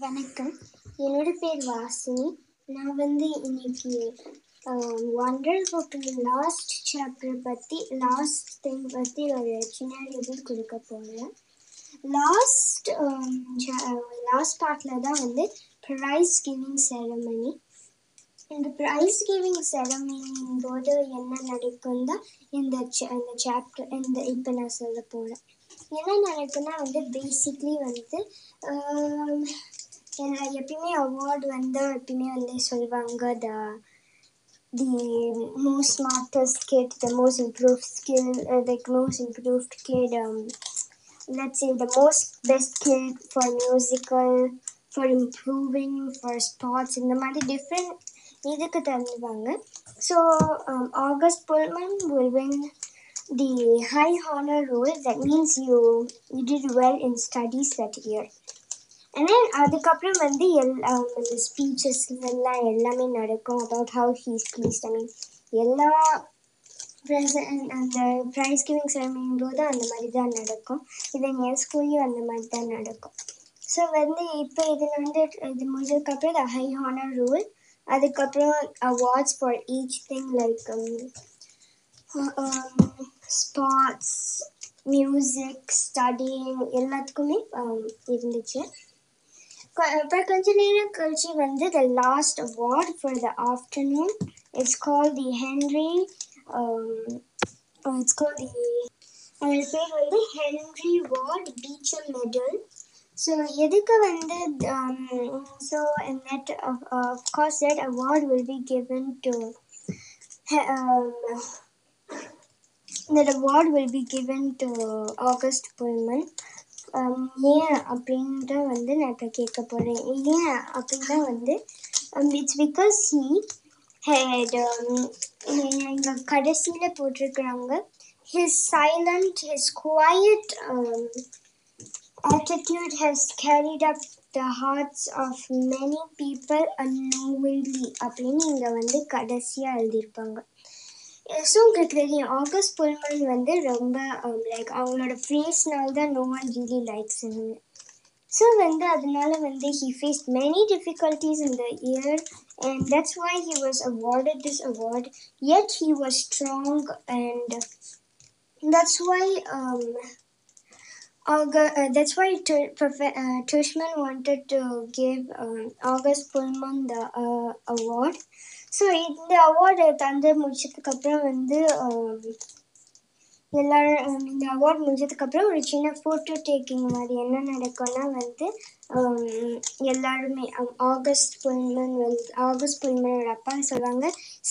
வணக்கம். என்னோட பேர் வாசினி. நான் வந்து இன்னைக்கு ஒண்டர் புக்கின் லாஸ்ட் சாப்டர் பற்றி லாஸ்ட் திங் பற்றி ஒரு சின்ன ரிவ்யூ கொடுக்க போகிறேன் லாஸ்ட் லாஸ்ட் பார்ட்டில் தான் வந்து ப்ரைஸ் கிவிங் செரமனி இந்த ப்ரைஸ் கிவிங் செரமனியின் போது என்ன நடக்கும் தான் இந்த இந்த சாப்டர் இந்த இப்போ நான் சொல்ல போகிறேன் என்ன நடக்குன்னா வந்து பேசிக்லி வந்து எப்பயுமே அவார்டு வந்து எப்பயுமே வந்து சொல்லுவாங்க the the most smartest kid the most improve skill like most improved kid let's say the most best kid for musical for improving for sports இந்த மாதிரி different இதுக்கு தருவாங்க so August Pullman will win the high honor role that means you you did well in studies that year And அதுக்கப்புறம் வந்து எல் அந்த இந்த speeches எல்லாம் எல்லாமே நடக்கும் about how he's please I mean எல்லா ப்ரெசன்ட் அந்த ப்ரைஸ் கிவிங் செரமனியும் போது அந்த மாதிரி தான் நடக்கும். இது என் ஸ்கூல்லையும் அந்த மாதிரி தான் நடக்கும். ஸோ வந்து இப்போ இதில் வந்து இது முடிஞ்சதுக்கப்புறம் த ஹை ஹானர் ரூல் அதுக்கப்புறம் awards for each thing like sports music studying எல்லாத்துக்குமே um, இருந்துச்சு. கொ- அப்புறம் கொஞ்ச நேரம் கழிச்சு வந்து the last award for the afternoon it's call the Henry it's call the அதோட பேர் வந்து Henry Ward Beecher medal so எதுக்கு வந்து so that course that award will be given to um, that award will be given to August Pullman. ஏன் ஏன் தான் வந்து நான் இப்போ கேட்க போகிறேன் ஏன் அப்படின்னா வந்து um, it's because he had இங்கே um, கடைசியில் போட்டிருக்கிறாங்க his silent his quiet um, attitude has carried up the hearts of many people unknowingly அப்படின்னு இங்கே வந்து கடைசியாக எழுதியிருப்பாங்க. ஸோ உங்களுக்கு தெரியும் ஆகஸ்ட் புல்மன் வந்து ரொம்ப லைக் அவங்களோட ஃபேஸ்னால தான் no one really likes so வந்து அதனால வந்து he face many difficulties in the year and that's why he was awarded this award yet he was strong and that's why um August, uh, that's why Tur- Profe- uh, Tushman wanted to give um, August Pullman the uh, award. So இந்த award தந்து முடிச்சதுக்கப்புறம் வந்து um, எல்லாரும் இந்த award முடிஞ்சதுக்கப்புறம் ஒரு சின்ன photo taking மாதிரி என்ன நடக்கும்னா வந்து எல்லாருமே ஆகஸ்ட் புல்மன் வந்து ஆகஸ்ட் புல்மனோட அப்பா சொல்லுவாங்க.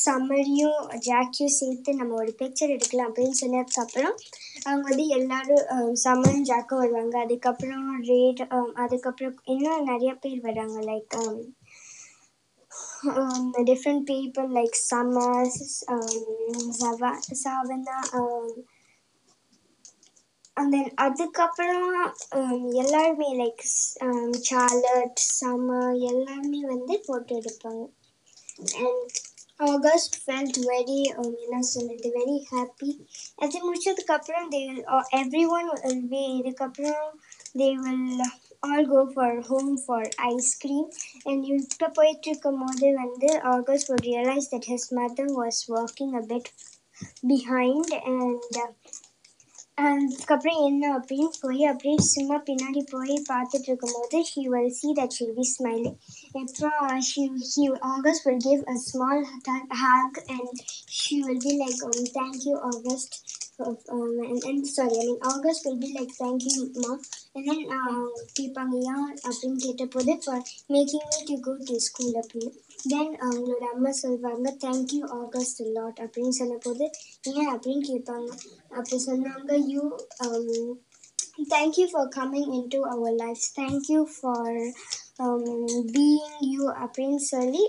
சம்மரியும் ஜாக்கியும் சேர்த்து நம்ம ஒரு பிக்சர் எடுக்கலாம் அப்படின்னு சொன்னதுக்கப்புறம் அவங்க வந்து எல்லாரும் சம்மரும் ஜாக்கும் வருவாங்க. அதுக்கப்புறம் ரேட் அதுக்கப்புறம் இன்னும் நிறைய பேர் வராங்க. Like um, people different people like Savannah um, Savannah, um, and then அதுக்கப்புறம் um, எல்லாருமே லைக் சார்லட் சம்மர் எல்லாருமே வந்து ஃபோட்டோ எடுப்பாங்க அண்ட் ஆகஸ்ட் ஃபெல்ட் வெரி என்ன சொல்றது வெரி ஹாப்பி அது முடிச்சதுக்கப்புறம் they every one will be இதுக்கப்புறம் they will all go for home for ice cream and இப்போ போயிட்டு இருக்கும் போது வந்து August would realize that his mother was walking a bit behind and அதுக்கப்புறம் என்ன அப்படின்னு போய் அப்படியே சும்மா பின்னாடி போய் பார்த்துட்டு இருக்கும்போது he will see that she'll be smiling அப்புறம் she he August will give a small hu- hug and she will be like um, thank you August for, um, and, and sorry I கேட்பாங்க ஏன் அப்படின்னு கேட்டபோது for making me to go to school அப்படின்னு. Then அவங்களோட அம்மா சொல்வாங்க thank you August lot அப்படின்னு சொன்னபோது ஏன்? அப்படின்னு கேட்பாங்க. அப்போ சொன்னாங்க you thank you for coming into our life thank you for being you அப்படின்னு சொல்லி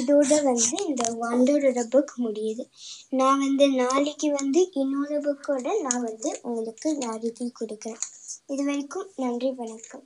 இதோட வந்து இந்த ஒண்டரோட புக் முடியுது. நான் வந்து நாளைக்கு வந்து இன்னொரு புக்கோட நான் வந்து உங்களுக்கு நான் ரிவ்யூ கொடுக்குறேன். இது வரைக்கும் நன்றி வணக்கம்.